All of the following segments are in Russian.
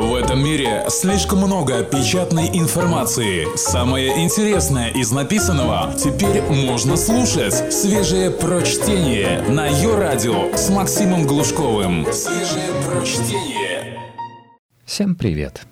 В этом мире слишком много печатной информации. Самое интересное из написанного теперь можно слушать. Свежее прочтение на ее радио с Максимом Глушковым. Свежее прочтение. Всем привет!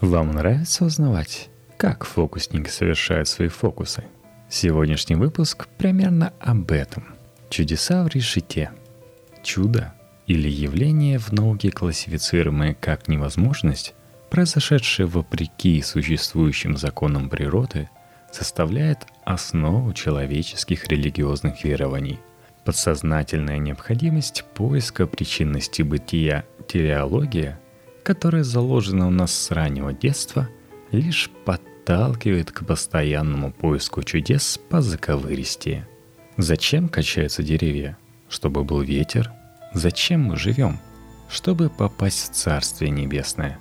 Вам нравится узнавать, как фокусники совершают свои фокусы? Сегодняшний выпуск примерно об этом. Чудеса в решете. Чудо или явление в науке, классифицируемое как невозможность, произошедшее вопреки существующим законам природы, составляет основу человеческих религиозных верований. Подсознательная необходимость поиска причинности бытия телеология, которая заложена у нас с раннего детства, лишь подталкивает к постоянному поиску чудес по заковыристе. Зачем качаются деревья? Чтобы был ветер – Зачем мы живем? Чтобы попасть в Царствие Небесное.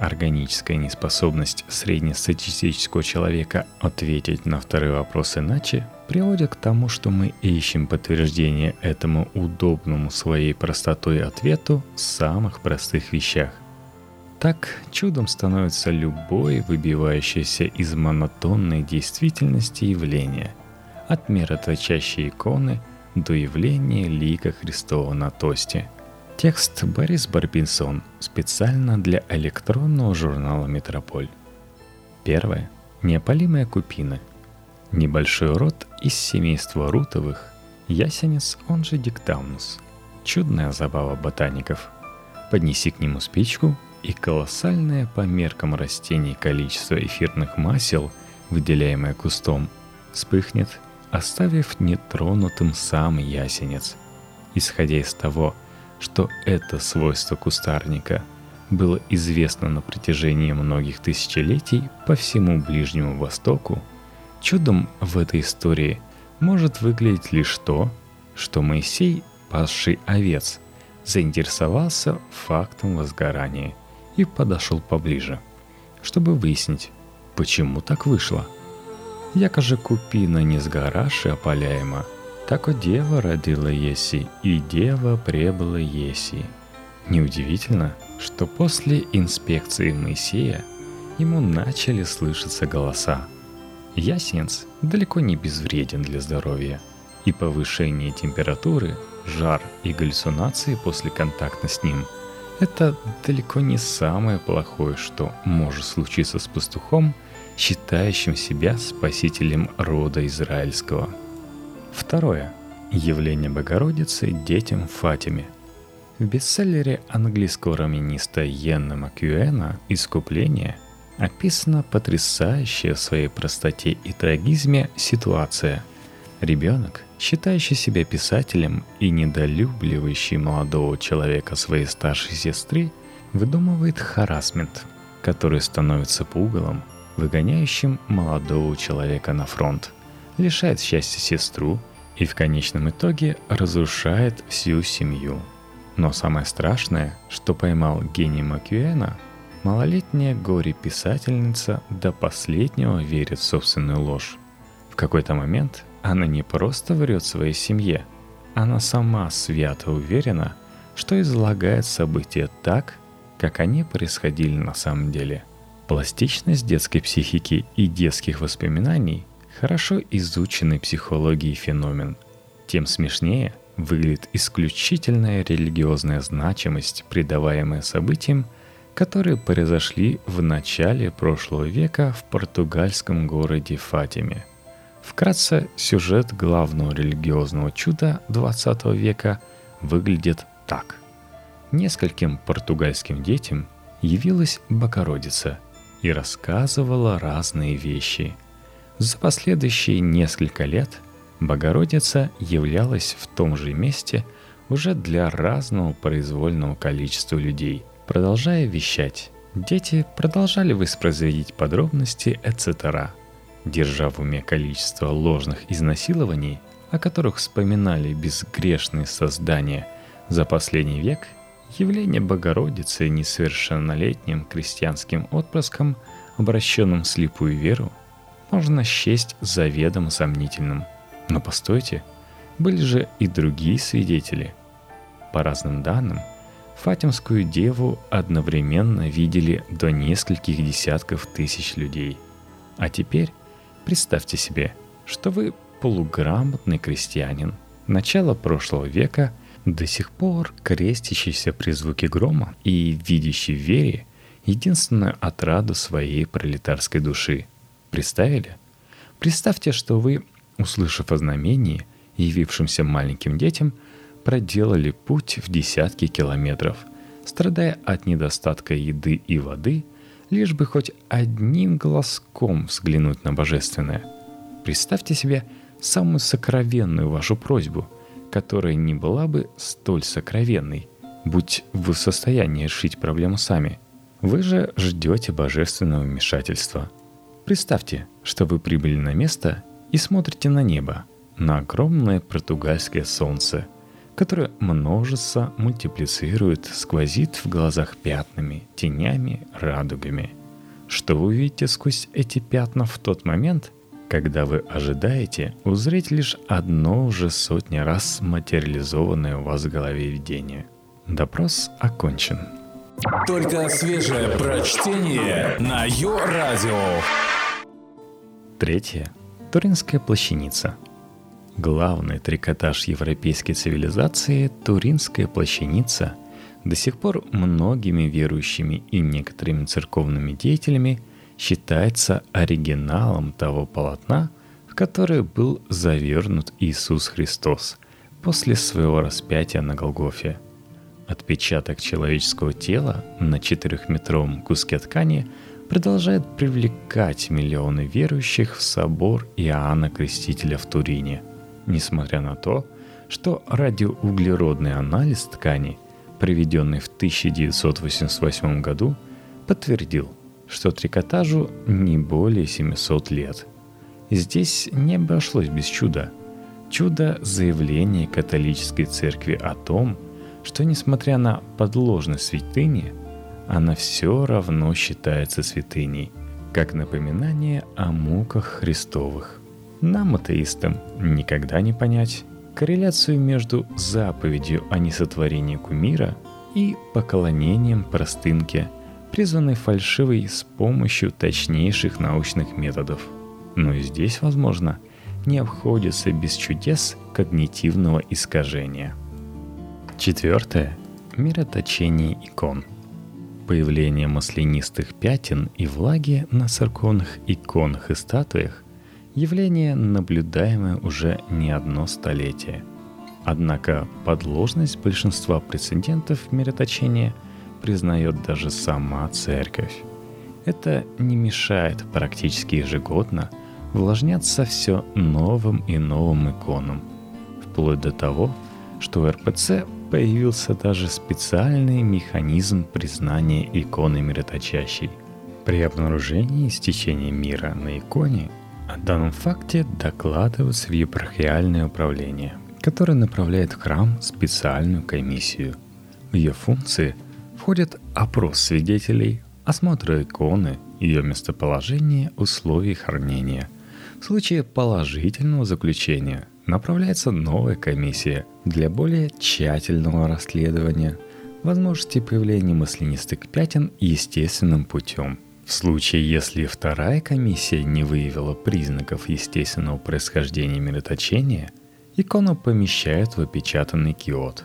Органическая неспособность среднестатистического человека ответить на второй вопрос иначе приводит к тому, что мы ищем подтверждение этому удобному своей простотой ответу в самых простых вещах. Так чудом становится любое выбивающееся из монотонной действительности явление, от мироточащей иконы – до явления лика Христова на тосте. Текст Борис Барбинсон специально для электронного журнала «Метрополь». Первое. Неопалимая купина. Небольшой род из семейства рутовых. Ясенец, он же диктамнус. Чудная забава ботаников. Поднеси к нему спичку, и колоссальное по меркам растений количество эфирных масел, выделяемое кустом, вспыхнет оставив нетронутым сам ясенец. Исходя из того, что это свойство кустарника было известно на протяжении многих тысячелетий по всему Ближнему Востоку, чудом в этой истории может выглядеть лишь то, что Моисей, пасший овец, заинтересовался фактом возгорания и подошел поближе, чтобы выяснить, почему так вышло – Яка же купина не сгораши опаляема, так о дева родила еси, и дева пребыла еси. Неудивительно, что после инспекции Моисея ему начали слышаться голоса. Ясенец далеко не безвреден для здоровья, и повышение температуры, жар и галлюцинации после контакта с ним – это далеко не самое плохое, что может случиться с пастухом – считающим себя спасителем рода израильского. Второе. Явление Богородицы детям Фатиме. В бестселлере английского романиста Йенна Макьюэна «Искупление» описана потрясающая в своей простоте и трагизме ситуация. Ребенок, считающий себя писателем и недолюбливающий молодого человека своей старшей сестры, выдумывает харасмент, который становится пугалом – выгоняющим молодого человека на фронт, лишает счастья сестру и в конечном итоге разрушает всю семью. Но самое страшное, что поймал гений Макюэна, малолетняя горе-писательница до последнего верит в собственную ложь. В какой-то момент она не просто врет своей семье, она сама свято уверена, что излагает события так, как они происходили на самом деле. Пластичность детской психики и детских воспоминаний – хорошо изученный психологией феномен. Тем смешнее выглядит исключительная религиозная значимость, придаваемая событиям, которые произошли в начале прошлого века в португальском городе Фатиме. Вкратце, сюжет главного религиозного чуда XX века выглядит так. Нескольким португальским детям явилась Богородица – и рассказывала разные вещи. За последующие несколько лет Богородица являлась в том же месте уже для разного произвольного количества людей. Продолжая вещать, дети продолжали воспроизводить подробности, etc. Держа в уме количество ложных изнасилований, о которых вспоминали безгрешные создания за последний век – Явление Богородицы несовершеннолетним крестьянским отпрыском, обращенным в слепую веру, можно счесть заведомо сомнительным. Но постойте, были же и другие свидетели. По разным данным, Фатимскую деву одновременно видели до нескольких десятков тысяч людей. А теперь представьте себе, что вы полуграмотный крестьянин начала прошлого века, до сих пор крестящийся при звуке грома и видящий в вере единственную отраду своей пролетарской души. Представили? Представьте, что вы, услышав о знамении, явившемся маленьким детям – проделали путь в десятки километров, страдая от недостатка еды и воды, лишь бы хоть одним глазком взглянуть на божественное. Представьте себе самую сокровенную вашу просьбу, которая не была бы столь сокровенной, будь вы в состоянии решить проблему сами. Вы же ждете божественного вмешательства. Представьте, что вы прибыли на место и смотрите на небо, на огромное португальское солнце – которое множится, мультиплицирует, сквозит в глазах пятнами, тенями, радугами. Что вы увидите сквозь эти пятна в тот момент, когда вы ожидаете узреть лишь одно уже сотни раз материализованное у вас в голове видение. Допрос окончен. Только свежее прочтение на Йо-Радио. Третье. Туринская плащаница – Главный трикотаж европейской цивилизации, Туринская плащаница, до сих пор многими верующими и некоторыми церковными деятелями считается оригиналом того полотна, в которое был завернут Иисус Христос после своего распятия на Голгофе. Отпечаток человеческого тела на четырехметровом куске ткани продолжает привлекать миллионы верующих в собор Иоанна Крестителя в Турине – несмотря на то, что радиоуглеродный анализ ткани, проведенный в 1988 году, подтвердил, что трикотажу не более 700 лет. Здесь не обошлось без чуда. Чудо заявления католической церкви о том, что несмотря на подложность святыни, она все равно считается святыней, как напоминание о муках Христовых. Нам, атеистам, никогда не понять корреляцию между заповедью о несотворении кумира и поклонением простынке, призванной фальшивой с помощью точнейших научных методов. Но и здесь, возможно, не обходится без чудес когнитивного искажения. Четвертое. Мироточение икон. Появление маслянистых пятен и влаги на церковных иконах и статуях Явление, наблюдаемое уже не одно столетие. Однако подложность большинства прецедентов мироточения признает даже сама церковь. Это не мешает практически ежегодно влажняться все новым и новым иконам, вплоть до того, что в РПЦ появился даже специальный механизм признания иконы мироточащей. При обнаружении истечения мира на иконе о данном факте докладывается в епархиальное управление, которое направляет в храм специальную комиссию. В ее функции входит опрос свидетелей, осмотр иконы, ее местоположение, условий хранения. В случае положительного заключения направляется новая комиссия для более тщательного расследования возможности появления маслянистых пятен естественным путем – в случае, если вторая комиссия не выявила признаков естественного происхождения мироточения, икону помещают в опечатанный киот.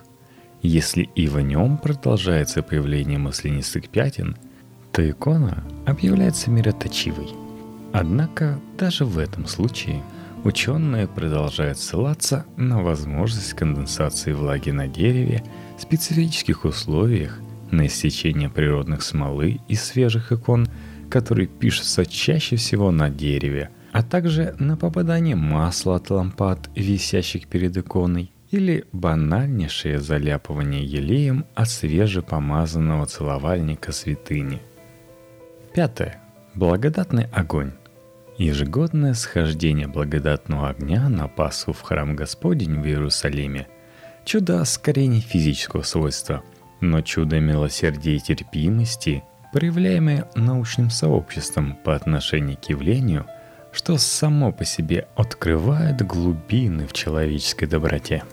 Если и в нем продолжается появление маслянистых пятен, то икона объявляется мироточивой. Однако даже в этом случае ученые продолжают ссылаться на возможность конденсации влаги на дереве в специфических условиях, на истечение природных смолы из свежих икон – который пишется чаще всего на дереве, а также на попадание масла от лампад, висящих перед иконой, или банальнейшее заляпывание елеем от свежепомазанного целовальника святыни. Пятое. Благодатный огонь. Ежегодное схождение благодатного огня на Пасху в храм Господень в Иерусалиме – чудо скорее не физического свойства, но чудо милосердия и терпимости проявляемое научным сообществом по отношению к явлению, что само по себе открывает глубины в человеческой доброте.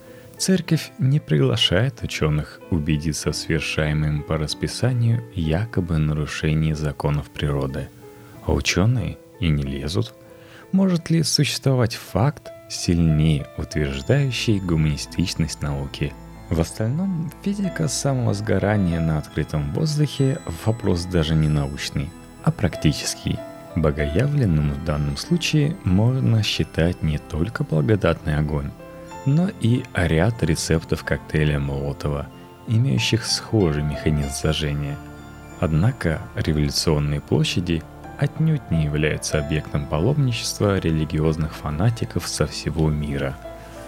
Церковь не приглашает ученых убедиться в совершаемом по расписанию якобы нарушении законов природы. А ученые и не лезут. Может ли существовать факт, сильнее утверждающий гуманистичность науки? В остальном, физика самого сгорания на открытом воздухе – вопрос даже не научный, а практический. Богоявленным в данном случае можно считать не только благодатный огонь, но и ряд рецептов коктейля Молотова, имеющих схожий механизм зажжения. Однако революционные площади отнюдь не являются объектом паломничества религиозных фанатиков со всего мира,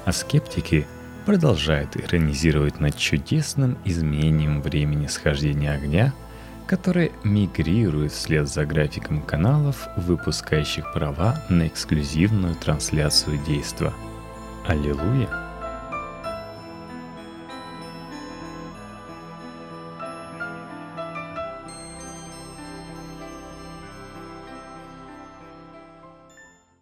а скептики продолжают иронизировать над чудесным изменением времени схождения огня, которое мигрирует вслед за графиком каналов, выпускающих права на эксклюзивную трансляцию действия. Аллилуйя!